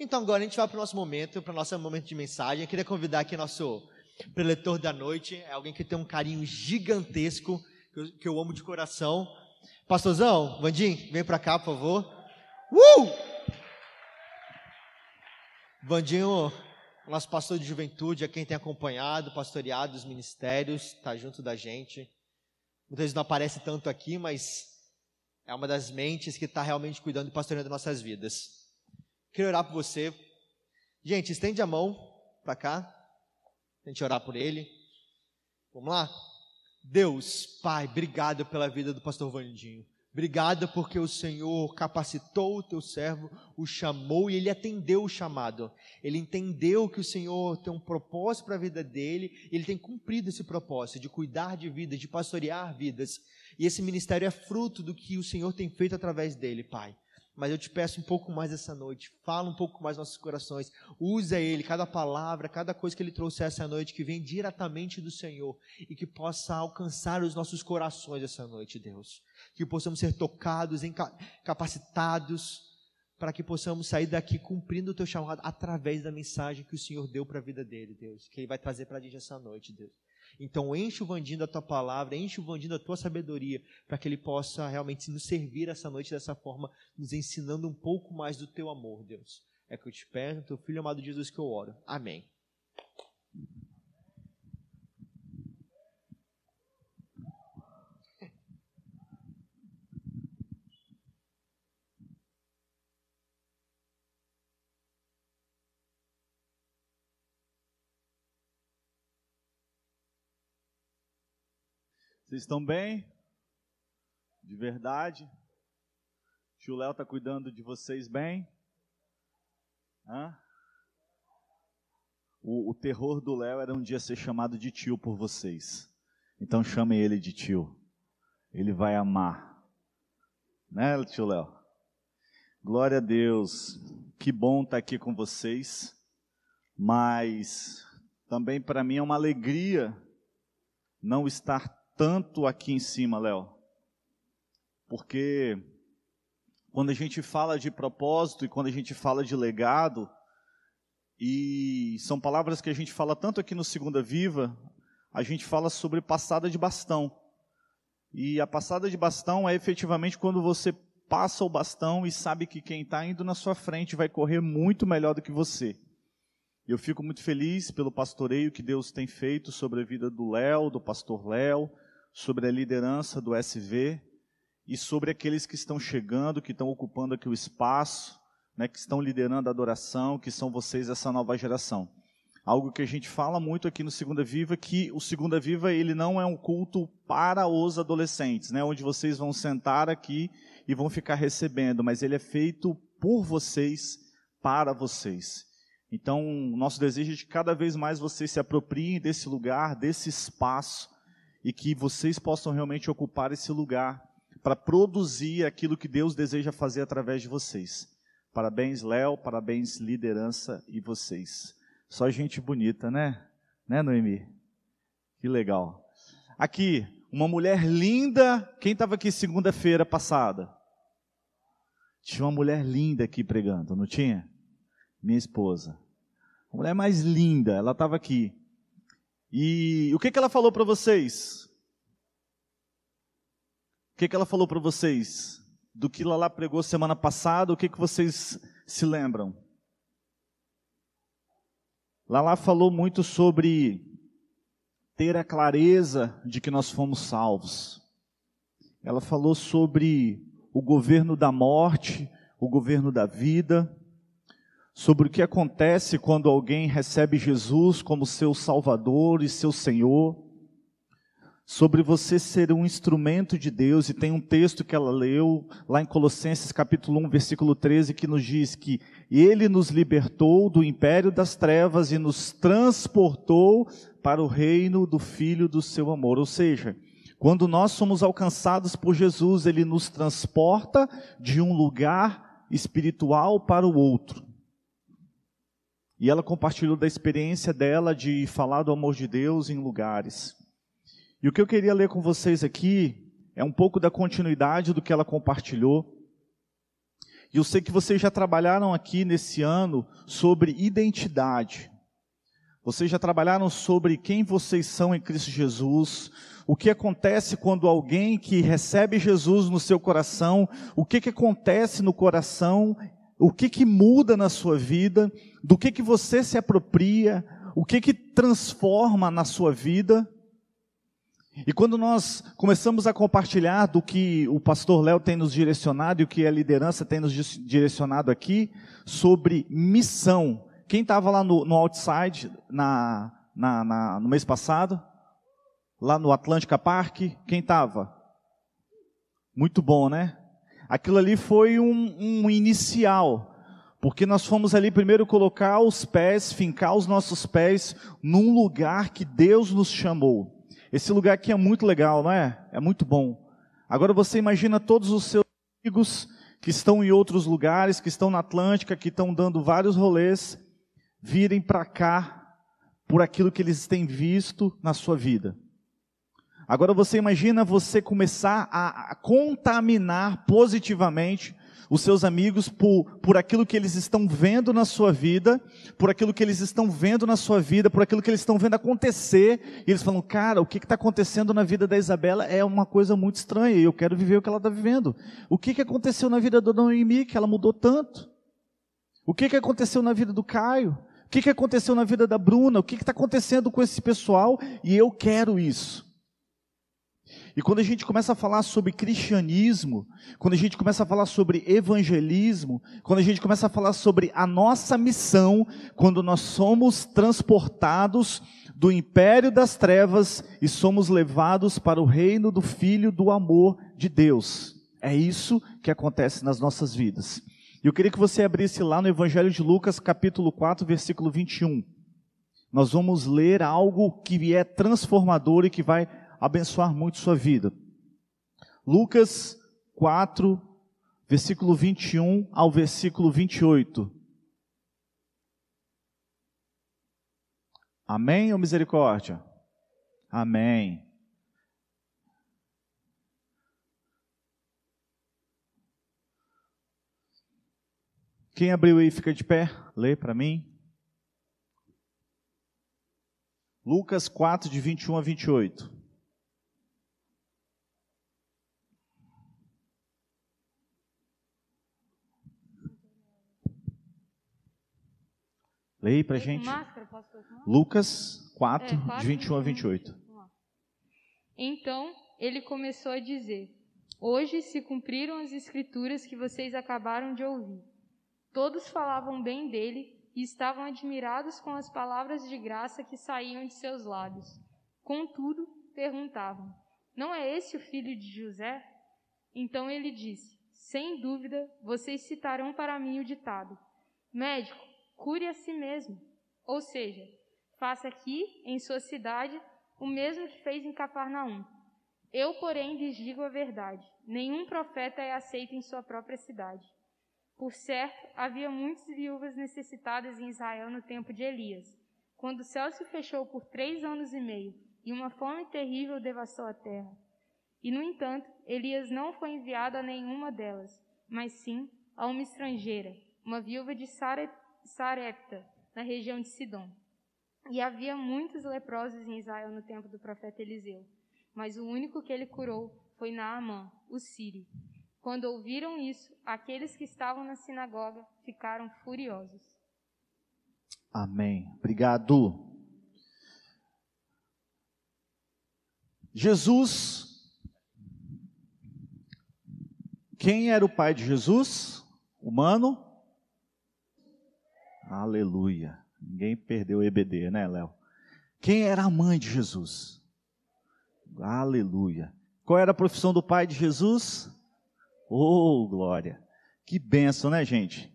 Então agora a gente vai para o nosso momento, para o nosso momento de mensagem. Eu queria convidar aqui nosso preletor da noite, é alguém que tem um carinho gigantesco, que eu, que eu amo de coração. Pastorzão, Vandim, vem para cá, por favor. Uh! Vandinho, nosso pastor de juventude, é quem tem acompanhado, pastoreado os ministérios, está junto da gente. Muitas vezes não aparece tanto aqui, mas é uma das mentes que está realmente cuidando e pastoreando nossas vidas. Queria orar por você. Gente, estende a mão para cá. A gente orar por ele. Vamos lá? Deus, Pai, obrigado pela vida do pastor Vandinho. Obrigado porque o Senhor capacitou o teu servo, o chamou e ele atendeu o chamado. Ele entendeu que o Senhor tem um propósito para a vida dele, e ele tem cumprido esse propósito de cuidar de vidas, de pastorear vidas. E esse ministério é fruto do que o Senhor tem feito através dele, Pai mas eu te peço um pouco mais essa noite. Fala um pouco mais nossos corações. Usa Ele, cada palavra, cada coisa que Ele trouxe essa noite, que vem diretamente do Senhor e que possa alcançar os nossos corações essa noite, Deus. Que possamos ser tocados, capacitados, para que possamos sair daqui cumprindo o Teu chamado através da mensagem que o Senhor deu para a vida dele, Deus. Que Ele vai trazer para a gente essa noite, Deus. Então enche o Vandinho da tua palavra, enche o Vandinho da tua sabedoria, para que ele possa realmente nos servir essa noite dessa forma, nos ensinando um pouco mais do teu amor, Deus. É que eu te peço, teu filho amado Jesus, que eu oro. Amém. Vocês estão bem? De verdade? Tio Léo está cuidando de vocês bem? Hã? O, o terror do Léo era um dia ser chamado de tio por vocês. Então chamem ele de tio. Ele vai amar. Né, tio Léo? Glória a Deus. Que bom estar tá aqui com vocês. Mas também para mim é uma alegria não estar tanto aqui em cima, Léo, porque quando a gente fala de propósito e quando a gente fala de legado, e são palavras que a gente fala tanto aqui no Segunda Viva, a gente fala sobre passada de bastão. E a passada de bastão é efetivamente quando você passa o bastão e sabe que quem está indo na sua frente vai correr muito melhor do que você. Eu fico muito feliz pelo pastoreio que Deus tem feito sobre a vida do Léo, do pastor Léo, sobre a liderança do SV e sobre aqueles que estão chegando, que estão ocupando aqui o espaço, né, que estão liderando a adoração, que são vocês essa nova geração. Algo que a gente fala muito aqui no Segunda Viva, que o Segunda Viva ele não é um culto para os adolescentes, né, onde vocês vão sentar aqui e vão ficar recebendo, mas ele é feito por vocês, para vocês. Então, nosso desejo é de cada vez mais vocês se apropriem desse lugar, desse espaço, e que vocês possam realmente ocupar esse lugar para produzir aquilo que Deus deseja fazer através de vocês. Parabéns, Léo, parabéns, liderança e vocês. Só gente bonita, né? Né, Noemi? Que legal. Aqui, uma mulher linda. Quem estava aqui segunda-feira passada? Tinha uma mulher linda aqui pregando, não tinha? Minha esposa. A mulher mais linda, ela estava aqui. E o que, que ela falou para vocês? O que, que ela falou para vocês? Do que Lala pregou semana passada, o que, que vocês se lembram? Lala falou muito sobre ter a clareza de que nós fomos salvos. Ela falou sobre o governo da morte, o governo da vida sobre o que acontece quando alguém recebe Jesus como seu Salvador e seu Senhor, sobre você ser um instrumento de Deus, e tem um texto que ela leu lá em Colossenses capítulo 1, versículo 13, que nos diz que ele nos libertou do império das trevas e nos transportou para o reino do Filho do seu amor. Ou seja, quando nós somos alcançados por Jesus, ele nos transporta de um lugar espiritual para o outro. E ela compartilhou da experiência dela de falar do amor de Deus em lugares. E o que eu queria ler com vocês aqui é um pouco da continuidade do que ela compartilhou. E eu sei que vocês já trabalharam aqui nesse ano sobre identidade. Vocês já trabalharam sobre quem vocês são em Cristo Jesus, o que acontece quando alguém que recebe Jesus no seu coração, o que, que acontece no coração, o que, que muda na sua vida, do que, que você se apropria, o que, que transforma na sua vida. E quando nós começamos a compartilhar do que o pastor Léo tem nos direcionado e o que a liderança tem nos direcionado aqui, sobre missão. Quem estava lá no, no Outside na, na, na, no mês passado? Lá no Atlântica Park? Quem estava? Muito bom, né? Aquilo ali foi um, um inicial, porque nós fomos ali primeiro colocar os pés, fincar os nossos pés num lugar que Deus nos chamou. Esse lugar aqui é muito legal, não é? É muito bom. Agora você imagina todos os seus amigos que estão em outros lugares, que estão na Atlântica, que estão dando vários rolês, virem para cá por aquilo que eles têm visto na sua vida. Agora você imagina você começar a contaminar positivamente os seus amigos por, por aquilo que eles estão vendo na sua vida, por aquilo que eles estão vendo na sua vida, por aquilo que eles estão vendo acontecer, e eles falam, cara, o que está acontecendo na vida da Isabela é uma coisa muito estranha, e eu quero viver o que ela está vivendo. O que, que aconteceu na vida da Noemi, que ela mudou tanto? O que, que aconteceu na vida do Caio? O que, que aconteceu na vida da Bruna? O que está acontecendo com esse pessoal? E eu quero isso. E quando a gente começa a falar sobre cristianismo, quando a gente começa a falar sobre evangelismo, quando a gente começa a falar sobre a nossa missão, quando nós somos transportados do império das trevas e somos levados para o reino do Filho do amor de Deus. É isso que acontece nas nossas vidas. Eu queria que você abrisse lá no Evangelho de Lucas, capítulo 4, versículo 21. Nós vamos ler algo que é transformador e que vai abençoar muito sua vida. Lucas 4, versículo 21 ao versículo 28. Amém ou misericórdia? Amém. Quem abriu aí fica de pé, lê para mim. Lucas 4, de 21 a 28. Leia para gente. Máscara, Lucas 4, é, 4, de 21 a 28. Então ele começou a dizer: Hoje se cumpriram as escrituras que vocês acabaram de ouvir. Todos falavam bem dele e estavam admirados com as palavras de graça que saíam de seus lábios. Contudo, perguntavam: Não é esse o filho de José? Então ele disse: Sem dúvida, vocês citarão para mim o ditado: Médico, cure a si mesmo. Ou seja, faça aqui, em sua cidade, o mesmo que fez em Cafarnaum. Eu, porém, lhes digo a verdade: nenhum profeta é aceito em sua própria cidade. Por certo, havia muitas viúvas necessitadas em Israel no tempo de Elias, quando o céu se fechou por três anos e meio e uma fome terrível devastou a terra. E, no entanto, Elias não foi enviado a nenhuma delas, mas sim a uma estrangeira, uma viúva de Sarepta Sarepta, na região de Sidom. E havia muitos leprosos em Israel no tempo do profeta Eliseu, mas o único que ele curou foi Naamã, o sírio. Quando ouviram isso, aqueles que estavam na sinagoga ficaram furiosos. Amém. Obrigado. Jesus. Quem era o pai de Jesus? Humano? Aleluia. Ninguém perdeu o EBD, né, Léo? Quem era a mãe de Jesus? Aleluia. Qual era a profissão do pai de Jesus? Oh, glória. Que benção, né, gente?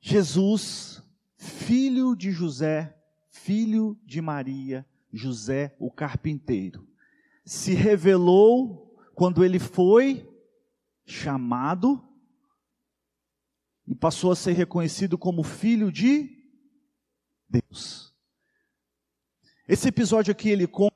Jesus, filho de José, filho de Maria, José o carpinteiro, se revelou quando ele foi chamado e passou a ser reconhecido como filho de Deus. Esse episódio aqui ele conta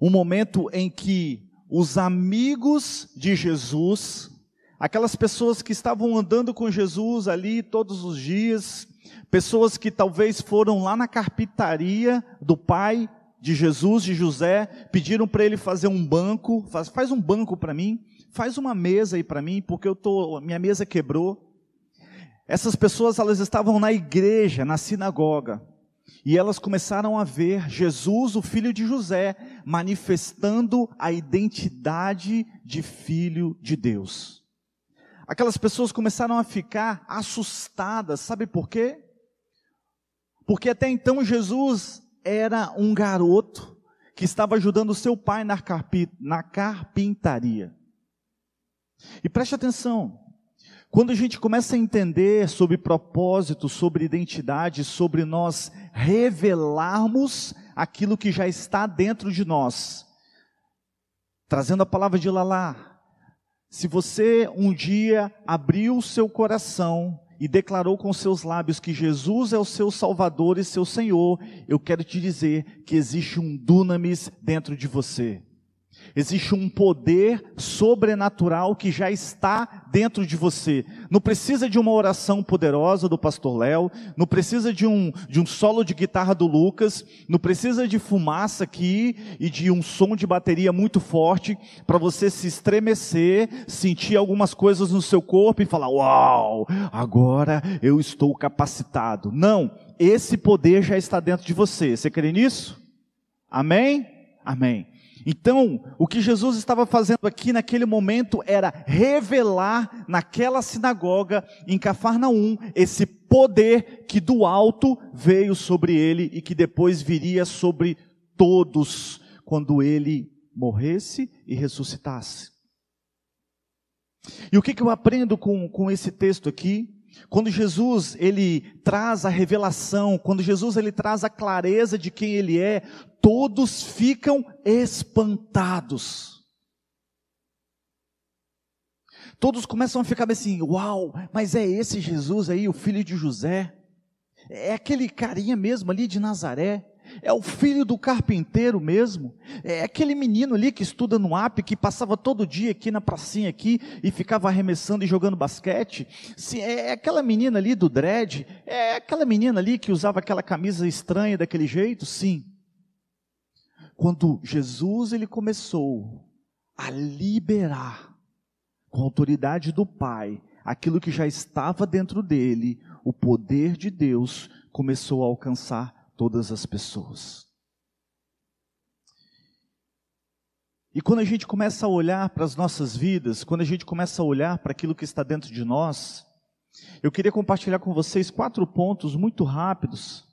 um momento em que os amigos de Jesus, aquelas pessoas que estavam andando com Jesus ali todos os dias, pessoas que talvez foram lá na carpintaria do pai de Jesus, de José, pediram para ele fazer um banco, faz, faz um banco para mim, faz uma mesa aí para mim, porque eu tô, minha mesa quebrou. Essas pessoas elas estavam na igreja, na sinagoga, e elas começaram a ver Jesus, o filho de José, manifestando a identidade de filho de Deus. Aquelas pessoas começaram a ficar assustadas, sabe por quê? Porque até então Jesus era um garoto que estava ajudando seu pai na, na carpintaria. E preste atenção, quando a gente começa a entender sobre propósito, sobre identidade, sobre nós revelarmos aquilo que já está dentro de nós, trazendo a palavra de Lalá, se você um dia abriu o seu coração e declarou com seus lábios que Jesus é o seu Salvador e seu Senhor, eu quero te dizer que existe um dunamis dentro de você. Existe um poder sobrenatural que já está dentro de você. Não precisa de uma oração poderosa do pastor Léo, não precisa de um, de um solo de guitarra do Lucas, não precisa de fumaça aqui e de um som de bateria muito forte para você se estremecer, sentir algumas coisas no seu corpo e falar: Uau, agora eu estou capacitado. Não, esse poder já está dentro de você. Você crê nisso? Amém? Amém. Então, o que Jesus estava fazendo aqui naquele momento era revelar naquela sinagoga em Cafarnaum esse poder que do alto veio sobre ele e que depois viria sobre todos quando ele morresse e ressuscitasse. E o que, que eu aprendo com, com esse texto aqui? Quando Jesus ele traz a revelação, quando Jesus ele traz a clareza de quem ele é, todos ficam espantados. Todos começam a ficar assim: "Uau, mas é esse Jesus aí, o filho de José? É aquele carinha mesmo ali de Nazaré?" É o filho do carpinteiro mesmo. É aquele menino ali que estuda no AP, que passava todo dia aqui na pracinha aqui e ficava arremessando e jogando basquete. Se é aquela menina ali do dread, é aquela menina ali que usava aquela camisa estranha daquele jeito, sim. Quando Jesus ele começou a liberar com a autoridade do Pai aquilo que já estava dentro dele, o poder de Deus começou a alcançar todas as pessoas. E quando a gente começa a olhar para as nossas vidas, quando a gente começa a olhar para aquilo que está dentro de nós, eu queria compartilhar com vocês quatro pontos muito rápidos,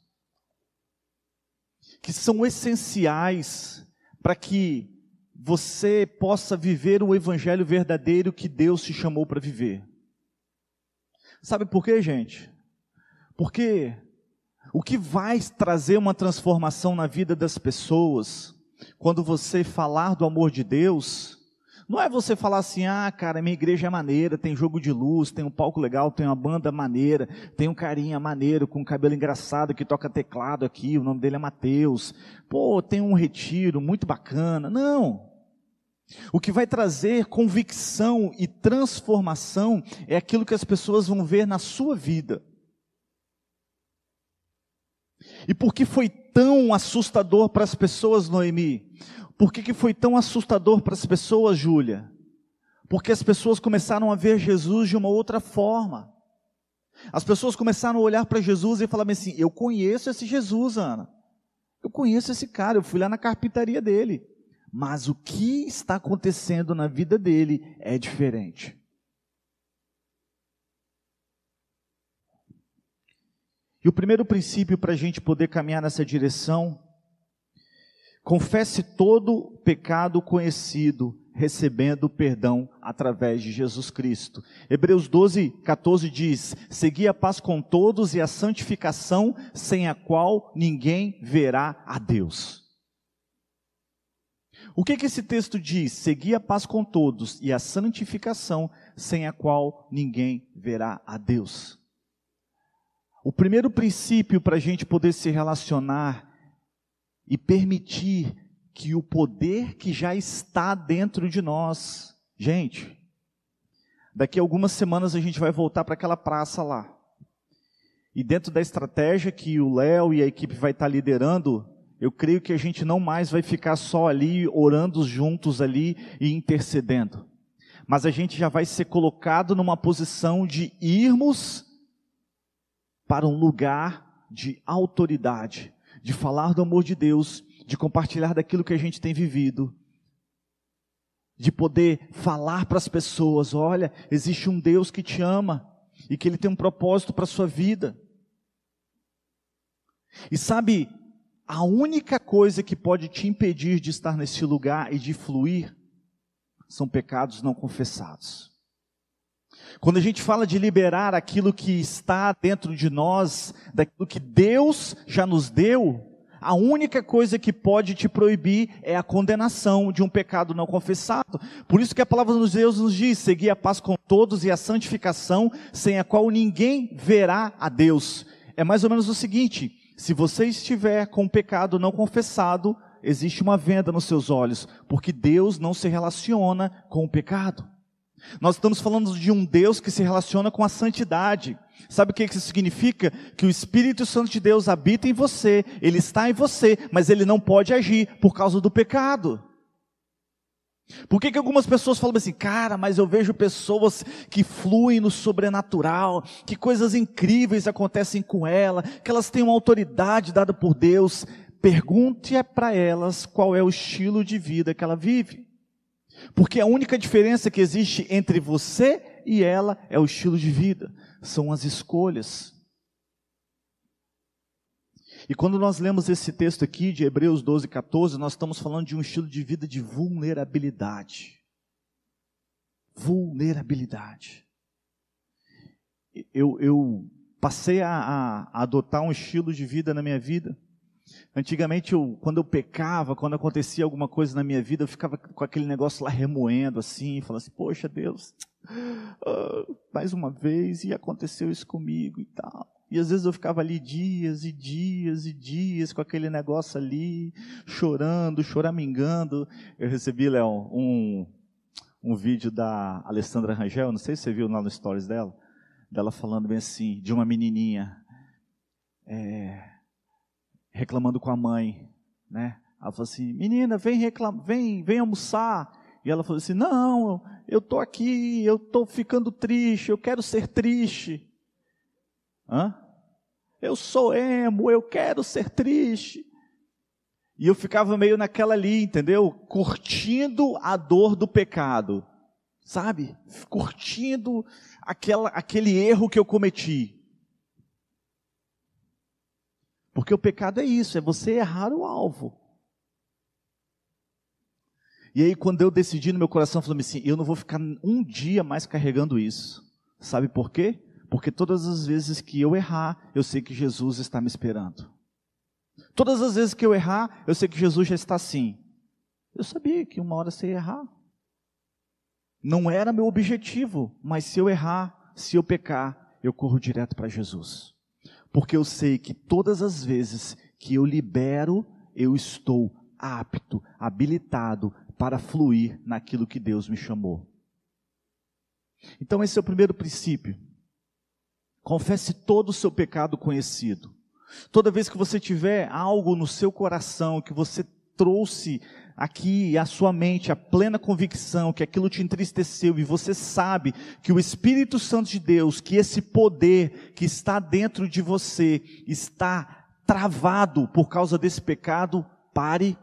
que são essenciais para que você possa viver o evangelho verdadeiro que Deus te chamou para viver. Sabe por quê, gente? Porque o que vai trazer uma transformação na vida das pessoas, quando você falar do amor de Deus, não é você falar assim, ah, cara, minha igreja é maneira, tem jogo de luz, tem um palco legal, tem uma banda maneira, tem um carinha maneiro com cabelo engraçado que toca teclado aqui, o nome dele é Mateus. Pô, tem um retiro muito bacana. Não. O que vai trazer convicção e transformação é aquilo que as pessoas vão ver na sua vida. E por que foi tão assustador para as pessoas, Noemi? Por que, que foi tão assustador para as pessoas, Júlia? Porque as pessoas começaram a ver Jesus de uma outra forma. As pessoas começaram a olhar para Jesus e falar assim: Eu conheço esse Jesus, Ana. Eu conheço esse cara, eu fui lá na carpintaria dele. Mas o que está acontecendo na vida dele é diferente. E o primeiro princípio para a gente poder caminhar nessa direção, confesse todo pecado conhecido, recebendo perdão através de Jesus Cristo. Hebreus 12, 14 diz: Segui a paz com todos e a santificação, sem a qual ninguém verá a Deus. O que, que esse texto diz? Segui a paz com todos e a santificação, sem a qual ninguém verá a Deus. O primeiro princípio para a gente poder se relacionar e permitir que o poder que já está dentro de nós, gente, Daqui a algumas semanas a gente vai voltar para aquela praça lá. E dentro da estratégia que o Léo e a equipe vai estar liderando, eu creio que a gente não mais vai ficar só ali orando juntos ali e intercedendo. Mas a gente já vai ser colocado numa posição de irmos para um lugar de autoridade, de falar do amor de Deus, de compartilhar daquilo que a gente tem vivido, de poder falar para as pessoas: olha, existe um Deus que te ama e que Ele tem um propósito para a sua vida. E sabe, a única coisa que pode te impedir de estar nesse lugar e de fluir são pecados não confessados. Quando a gente fala de liberar aquilo que está dentro de nós, daquilo que Deus já nos deu, a única coisa que pode te proibir é a condenação de um pecado não confessado. Por isso que a palavra de Deus nos diz: seguir a paz com todos e a santificação, sem a qual ninguém verá a Deus. É mais ou menos o seguinte: se você estiver com um pecado não confessado, existe uma venda nos seus olhos, porque Deus não se relaciona com o pecado. Nós estamos falando de um Deus que se relaciona com a santidade. Sabe o que isso significa? Que o Espírito Santo de Deus habita em você, ele está em você, mas ele não pode agir por causa do pecado. Por que, que algumas pessoas falam assim, cara, mas eu vejo pessoas que fluem no sobrenatural, que coisas incríveis acontecem com ela, que elas têm uma autoridade dada por Deus. Pergunte para elas qual é o estilo de vida que ela vive. Porque a única diferença que existe entre você e ela é o estilo de vida, são as escolhas. E quando nós lemos esse texto aqui de Hebreus 12, 14, nós estamos falando de um estilo de vida de vulnerabilidade. Vulnerabilidade. Eu, eu passei a, a, adotar um estilo de vida na minha vida. Antigamente, eu, quando eu pecava, quando acontecia alguma coisa na minha vida, eu ficava com aquele negócio lá remoendo assim, falando assim: Poxa Deus, uh, mais uma vez, e aconteceu isso comigo e tal. E às vezes eu ficava ali dias e dias e dias com aquele negócio ali, chorando, choramingando. Eu recebi, Léo, um, um vídeo da Alessandra Rangel, não sei se você viu lá no stories dela, dela falando bem assim, de uma menininha é, reclamando com a mãe, né? Ela falou assim, menina, vem, reclam vem, vem almoçar. E ela falou assim, não, eu estou aqui, eu estou ficando triste, eu quero ser triste. Hã? Eu sou emo, eu quero ser triste. E eu ficava meio naquela ali, entendeu? Curtindo a dor do pecado. Sabe? Curtindo aquela, aquele erro que eu cometi. Porque o pecado é isso, é você errar o alvo. E aí, quando eu decidi no meu coração, falei assim: eu não vou ficar um dia mais carregando isso. Sabe por quê? Porque todas as vezes que eu errar, eu sei que Jesus está me esperando. Todas as vezes que eu errar, eu sei que Jesus já está assim. Eu sabia que uma hora você ia errar. Não era meu objetivo, mas se eu errar, se eu pecar, eu corro direto para Jesus. Porque eu sei que todas as vezes que eu libero, eu estou apto, habilitado para fluir naquilo que Deus me chamou. Então, esse é o primeiro princípio. Confesse todo o seu pecado conhecido. Toda vez que você tiver algo no seu coração que você trouxe aqui à sua mente a plena convicção que aquilo te entristeceu e você sabe que o Espírito Santo de Deus, que esse poder que está dentro de você está travado por causa desse pecado, pare,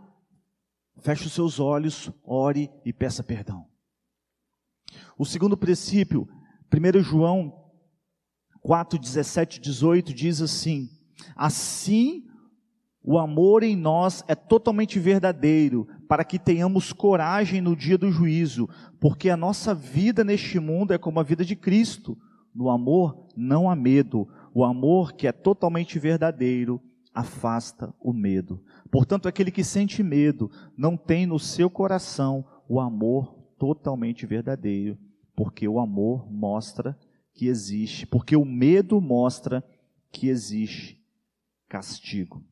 feche os seus olhos, ore e peça perdão. O segundo princípio, 1 João 4, 17, 18 diz assim: Assim o amor em nós é totalmente verdadeiro, para que tenhamos coragem no dia do juízo, porque a nossa vida neste mundo é como a vida de Cristo. No amor não há medo, o amor que é totalmente verdadeiro afasta o medo. Portanto, aquele que sente medo não tem no seu coração o amor totalmente verdadeiro, porque o amor mostra que existe, porque o medo mostra que existe castigo.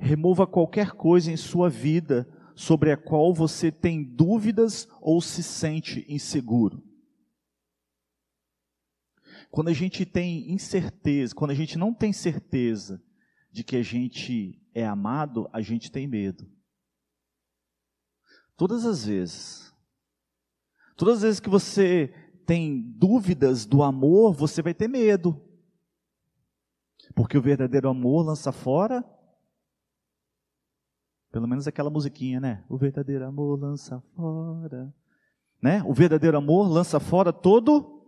Remova qualquer coisa em sua vida sobre a qual você tem dúvidas ou se sente inseguro. Quando a gente tem incerteza, quando a gente não tem certeza de que a gente é amado, a gente tem medo. Todas as vezes. Todas as vezes que você tem dúvidas do amor, você vai ter medo. Porque o verdadeiro amor lança fora. Pelo menos aquela musiquinha, né? O verdadeiro amor lança fora. Né? O verdadeiro amor lança fora todo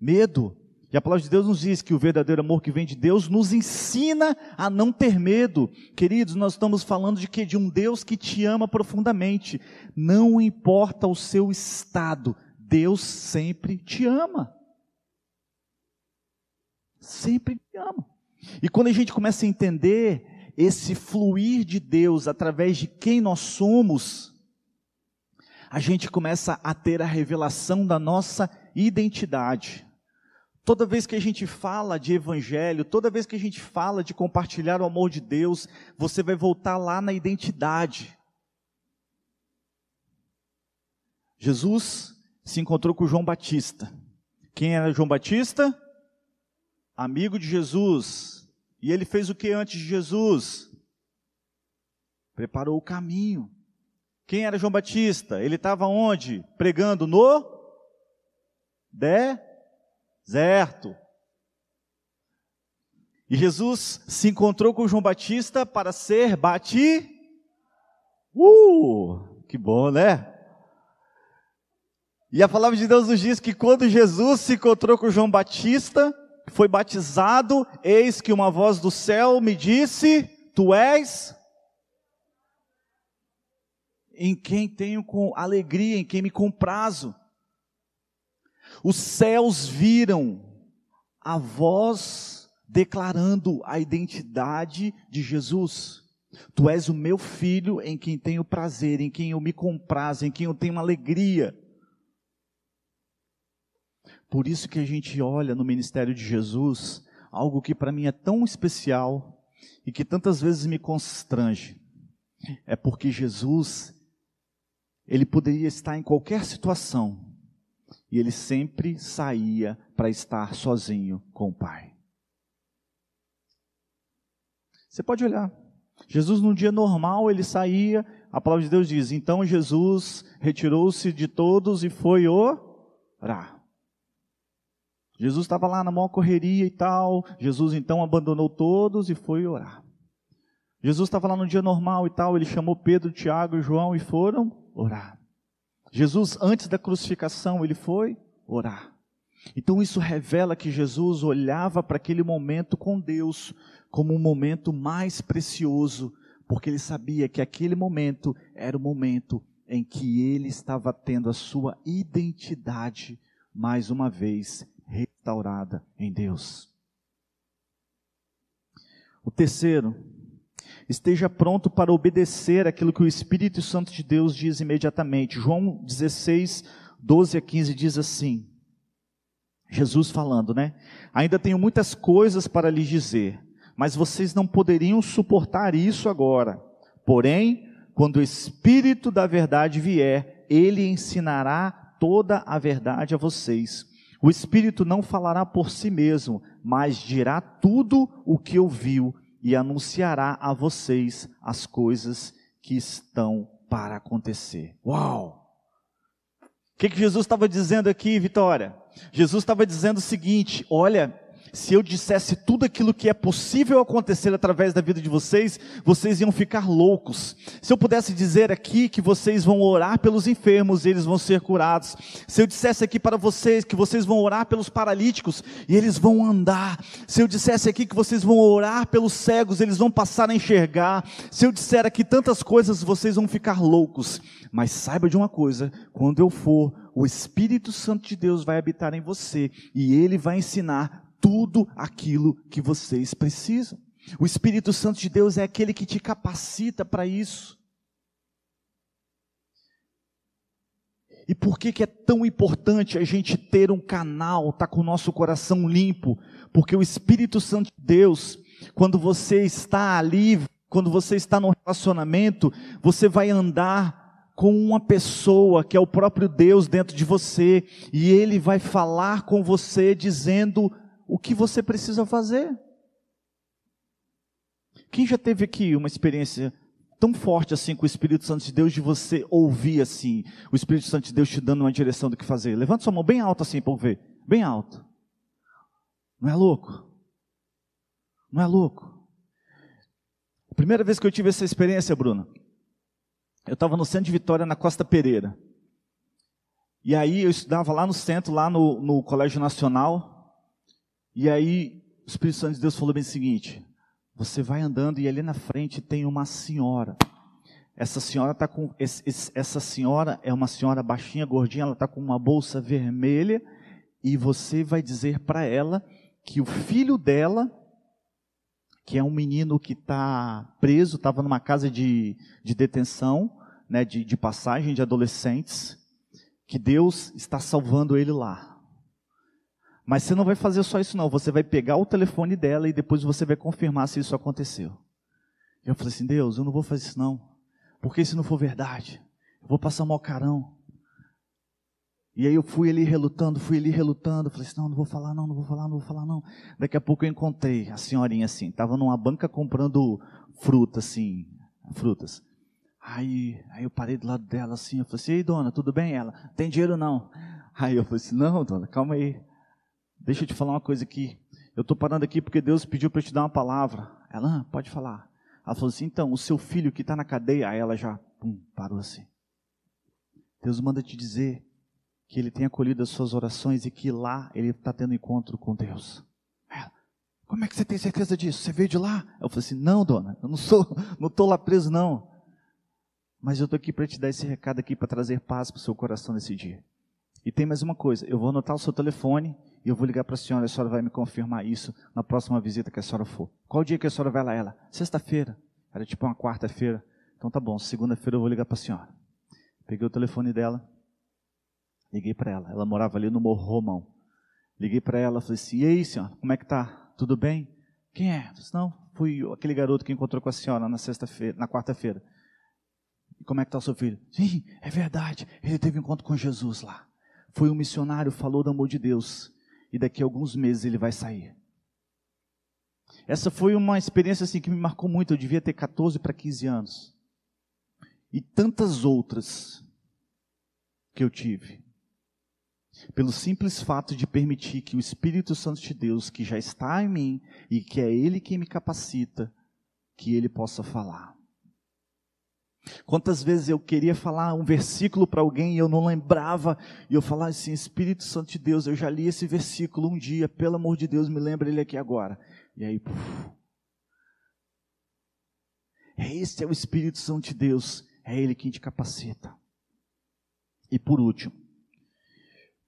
medo. E a palavra de Deus nos diz que o verdadeiro amor que vem de Deus nos ensina a não ter medo. Queridos, nós estamos falando de que de um Deus que te ama profundamente. Não importa o seu estado, Deus sempre te ama. Sempre te ama. E quando a gente começa a entender esse fluir de Deus através de quem nós somos, a gente começa a ter a revelação da nossa identidade. Toda vez que a gente fala de evangelho, toda vez que a gente fala de compartilhar o amor de Deus, você vai voltar lá na identidade. Jesus se encontrou com João Batista. Quem era João Batista? Amigo de Jesus. E ele fez o que antes de Jesus? Preparou o caminho. Quem era João Batista? Ele estava onde? Pregando no deserto. E Jesus se encontrou com João Batista para ser bati. Uh, que bom, né? E a palavra de Deus nos diz que quando Jesus se encontrou com João Batista, foi batizado, eis que uma voz do céu me disse: Tu és em quem tenho com alegria, em quem me comprazo. Os céus viram a voz declarando a identidade de Jesus. Tu és o meu filho em quem tenho prazer, em quem eu me comprazo, em quem eu tenho alegria. Por isso que a gente olha no ministério de Jesus algo que para mim é tão especial e que tantas vezes me constrange. É porque Jesus ele poderia estar em qualquer situação e ele sempre saía para estar sozinho com o Pai. Você pode olhar. Jesus, num dia normal, ele saía, a palavra de Deus diz: então Jesus retirou-se de todos e foi orar. Jesus estava lá na maior correria e tal. Jesus então abandonou todos e foi orar. Jesus estava lá no dia normal e tal. Ele chamou Pedro, Tiago e João e foram orar. Jesus, antes da crucificação, ele foi orar. Então isso revela que Jesus olhava para aquele momento com Deus como um momento mais precioso, porque ele sabia que aquele momento era o momento em que ele estava tendo a sua identidade mais uma vez restaurada em Deus. O terceiro, esteja pronto para obedecer aquilo que o Espírito Santo de Deus diz imediatamente. João 16, 12 a 15 diz assim: Jesus falando, né? Ainda tenho muitas coisas para lhes dizer, mas vocês não poderiam suportar isso agora. Porém, quando o Espírito da verdade vier, ele ensinará toda a verdade a vocês. O Espírito não falará por si mesmo, mas dirá tudo o que ouviu e anunciará a vocês as coisas que estão para acontecer. Uau! O que, que Jesus estava dizendo aqui, Vitória? Jesus estava dizendo o seguinte: olha, se eu dissesse tudo aquilo que é possível acontecer através da vida de vocês, vocês iam ficar loucos. Se eu pudesse dizer aqui que vocês vão orar pelos enfermos e eles vão ser curados, se eu dissesse aqui para vocês que vocês vão orar pelos paralíticos e eles vão andar, se eu dissesse aqui que vocês vão orar pelos cegos, eles vão passar a enxergar, se eu disser aqui tantas coisas, vocês vão ficar loucos. Mas saiba de uma coisa: quando eu for, o Espírito Santo de Deus vai habitar em você e ele vai ensinar tudo aquilo que vocês precisam. O Espírito Santo de Deus é aquele que te capacita para isso. E por que, que é tão importante a gente ter um canal, tá com o nosso coração limpo? Porque o Espírito Santo de Deus, quando você está ali, quando você está no relacionamento, você vai andar com uma pessoa que é o próprio Deus dentro de você, e ele vai falar com você dizendo o que você precisa fazer. Quem já teve aqui uma experiência tão forte assim com o Espírito Santo de Deus de você ouvir assim, o Espírito Santo de Deus te dando uma direção do que fazer? Levanta sua mão bem alta assim para ver, bem alto. Não é louco? Não é louco? A primeira vez que eu tive essa experiência, Bruno, eu estava no centro de Vitória, na Costa Pereira. E aí eu estudava lá no centro, lá no, no Colégio Nacional. E aí o Espírito Santo de Deus falou bem o seguinte: você vai andando e ali na frente tem uma senhora. Essa senhora tá com essa senhora é uma senhora baixinha, gordinha, ela está com uma bolsa vermelha e você vai dizer para ela que o filho dela, que é um menino que está preso, estava numa casa de, de detenção, né, de, de passagem de adolescentes, que Deus está salvando ele lá. Mas você não vai fazer só isso, não. Você vai pegar o telefone dela e depois você vai confirmar se isso aconteceu. Eu falei assim: Deus, eu não vou fazer isso, não. Porque se não for verdade, eu vou passar mal carão. E aí eu fui ali relutando, fui ali relutando. Falei assim: não, não vou falar, não, não vou falar, não vou falar, não. Daqui a pouco eu encontrei a senhorinha assim. Estava numa banca comprando fruta, assim, frutas. Aí, aí eu parei do lado dela assim. Eu falei assim: ei, dona, tudo bem? Ela: tem dinheiro não. Aí eu falei assim: não, dona, calma aí. Deixa eu te falar uma coisa aqui. Eu estou parando aqui porque Deus pediu para eu te dar uma palavra. Ela, ah, pode falar. Ela falou assim: então, o seu filho que está na cadeia, aí ela já pum, parou assim. Deus manda te dizer que ele tem acolhido as suas orações e que lá ele está tendo encontro com Deus. Ela, como é que você tem certeza disso? Você veio de lá? Eu falei assim: não, dona, eu não sou, não estou lá preso, não. Mas eu estou aqui para te dar esse recado aqui para trazer paz para o seu coração nesse dia. E tem mais uma coisa: eu vou anotar o seu telefone e eu vou ligar para a senhora, a senhora vai me confirmar isso na próxima visita que a senhora for. Qual dia que a senhora vai lá? Ela, sexta-feira. Era tipo uma quarta-feira. Então tá bom, segunda-feira eu vou ligar para a senhora. Peguei o telefone dela, liguei para ela. Ela morava ali no Morro Romão. Liguei para ela, falei assim: e aí, senhora, como é que tá? Tudo bem? Quem é? disse, não, fui aquele garoto que encontrou com a senhora na sexta-feira, na quarta-feira. Como é que está o seu filho? Sim, é verdade. Ele teve um encontro com Jesus lá. Foi um missionário, falou do amor de Deus e daqui a alguns meses ele vai sair. Essa foi uma experiência assim que me marcou muito. Eu devia ter 14 para 15 anos. E tantas outras que eu tive. Pelo simples fato de permitir que o Espírito Santo de Deus, que já está em mim e que é Ele quem me capacita, que Ele possa falar. Quantas vezes eu queria falar um versículo para alguém e eu não lembrava, e eu falava assim: Espírito Santo de Deus, eu já li esse versículo um dia, pelo amor de Deus, me lembra ele aqui agora. E aí, puf. É esse é o Espírito Santo de Deus, é ele quem te capacita. E por último,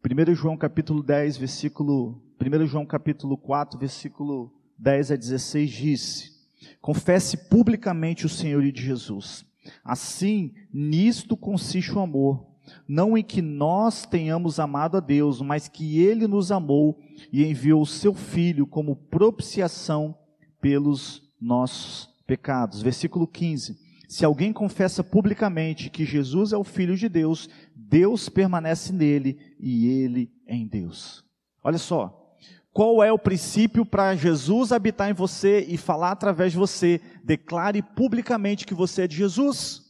1 João capítulo 10, versículo 1 João capítulo 4, versículo 10 a 16 diz: Confesse publicamente o Senhor de Jesus Assim, nisto consiste o amor, não em que nós tenhamos amado a Deus, mas que Ele nos amou e enviou o Seu Filho como propiciação pelos nossos pecados. Versículo 15. Se alguém confessa publicamente que Jesus é o Filho de Deus, Deus permanece nele e ele em Deus. Olha só, qual é o princípio para Jesus habitar em você e falar através de você? Declare publicamente que você é de Jesus.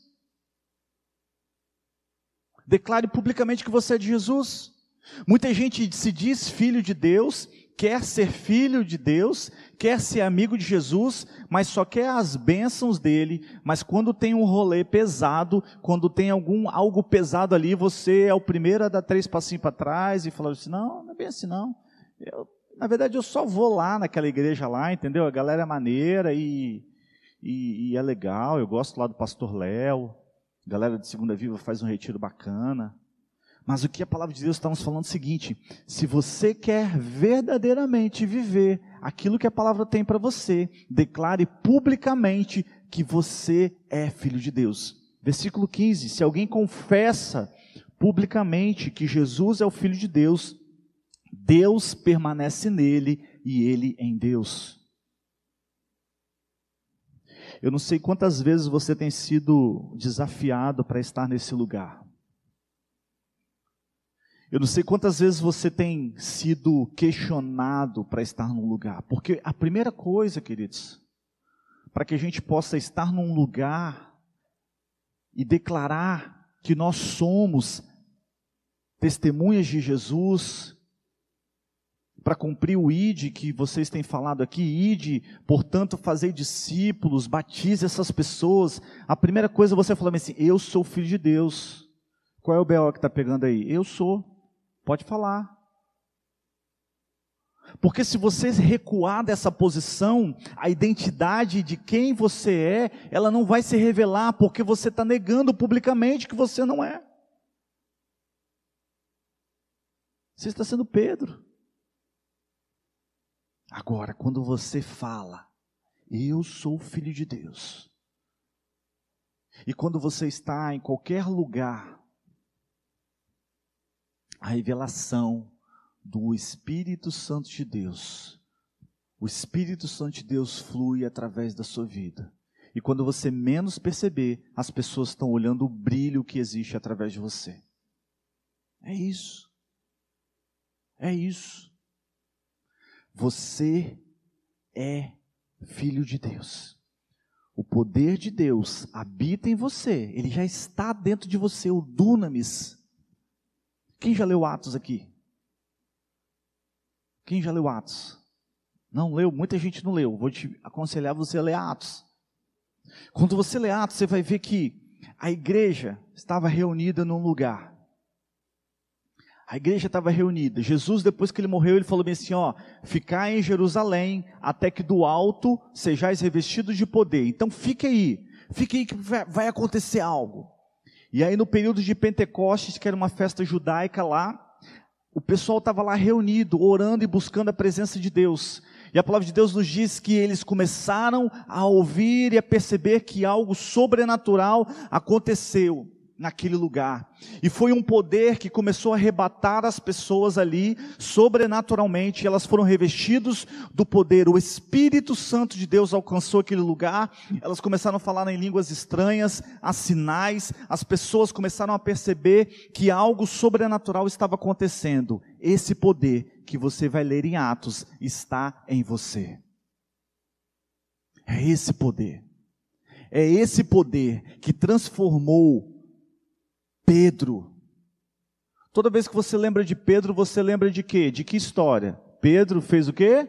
Declare publicamente que você é de Jesus. Muita gente se diz filho de Deus, quer ser filho de Deus, quer ser amigo de Jesus, mas só quer as bênçãos dele. Mas quando tem um rolê pesado, quando tem algum algo pesado ali, você é o primeiro a dar três passinhos para trás e falar assim: não, não é bem assim não. Eu na verdade, eu só vou lá naquela igreja lá, entendeu? A galera é maneira e, e, e é legal. Eu gosto lá do pastor Léo. A galera de Segunda Viva faz um retiro bacana. Mas o que a palavra de Deus está nos falando é o seguinte: se você quer verdadeiramente viver aquilo que a palavra tem para você, declare publicamente que você é filho de Deus. Versículo 15: Se alguém confessa publicamente que Jesus é o filho de Deus, Deus permanece nele e ele em Deus. Eu não sei quantas vezes você tem sido desafiado para estar nesse lugar. Eu não sei quantas vezes você tem sido questionado para estar num lugar, porque a primeira coisa, queridos, para que a gente possa estar num lugar e declarar que nós somos testemunhas de Jesus, para cumprir o ID que vocês têm falado aqui, ID, portanto, fazer discípulos, batize essas pessoas. A primeira coisa você fala assim: Eu sou filho de Deus. Qual é o BO que está pegando aí? Eu sou. Pode falar. Porque se você recuar dessa posição, a identidade de quem você é, ela não vai se revelar, porque você está negando publicamente que você não é. Você está sendo Pedro. Agora, quando você fala, eu sou filho de Deus, e quando você está em qualquer lugar, a revelação do Espírito Santo de Deus, o Espírito Santo de Deus flui através da sua vida. E quando você menos perceber, as pessoas estão olhando o brilho que existe através de você. É isso. É isso. Você é filho de Deus. O poder de Deus habita em você, ele já está dentro de você, o dunamis. Quem já leu Atos aqui? Quem já leu Atos? Não leu? Muita gente não leu. Vou te aconselhar você a ler Atos. Quando você lê Atos, você vai ver que a igreja estava reunida num lugar. A igreja estava reunida. Jesus, depois que ele morreu, ele falou bem assim: ó, ficar em Jerusalém até que do alto sejais revestidos de poder. Então fique aí, fique aí que vai acontecer algo. E aí no período de Pentecostes, que era uma festa judaica lá, o pessoal estava lá reunido, orando e buscando a presença de Deus. E a palavra de Deus nos diz que eles começaram a ouvir e a perceber que algo sobrenatural aconteceu naquele lugar. E foi um poder que começou a arrebatar as pessoas ali, sobrenaturalmente, elas foram revestidos do poder. O Espírito Santo de Deus alcançou aquele lugar, elas começaram a falar em línguas estranhas, a sinais, as pessoas começaram a perceber que algo sobrenatural estava acontecendo. Esse poder que você vai ler em Atos está em você. É esse poder. É esse poder que transformou Pedro. Toda vez que você lembra de Pedro, você lembra de quê? De que história? Pedro fez o quê?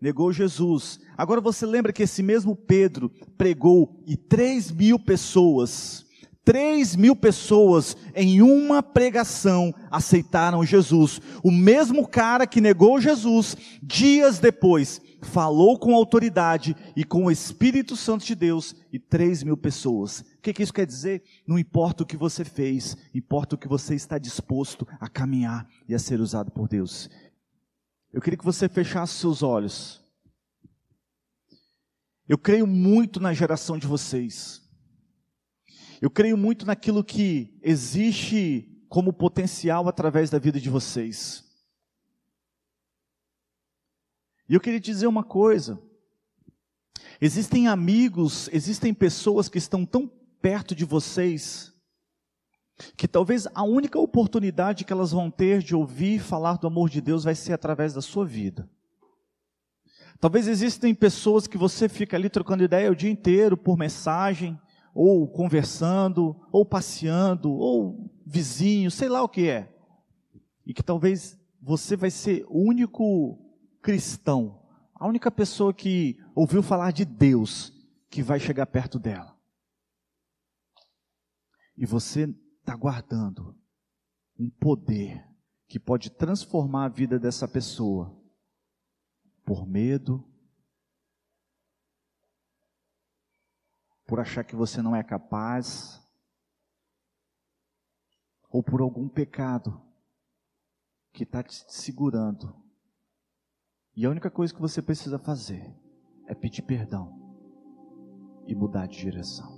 Negou Jesus. Agora você lembra que esse mesmo Pedro pregou e três mil pessoas, três mil pessoas em uma pregação aceitaram Jesus. O mesmo cara que negou Jesus, dias depois, falou com autoridade e com o Espírito Santo de Deus e três mil pessoas. O que, que isso quer dizer? Não importa o que você fez, importa o que você está disposto a caminhar e a ser usado por Deus. Eu queria que você fechasse seus olhos. Eu creio muito na geração de vocês. Eu creio muito naquilo que existe como potencial através da vida de vocês. E eu queria dizer uma coisa. Existem amigos, existem pessoas que estão tão perto de vocês, que talvez a única oportunidade que elas vão ter de ouvir falar do amor de Deus vai ser através da sua vida. Talvez existem pessoas que você fica ali trocando ideia o dia inteiro por mensagem, ou conversando, ou passeando, ou vizinho, sei lá o que é. E que talvez você vai ser o único cristão, a única pessoa que ouviu falar de Deus que vai chegar perto dela. E você está guardando um poder que pode transformar a vida dessa pessoa por medo, por achar que você não é capaz, ou por algum pecado que está te segurando e a única coisa que você precisa fazer é pedir perdão e mudar de direção.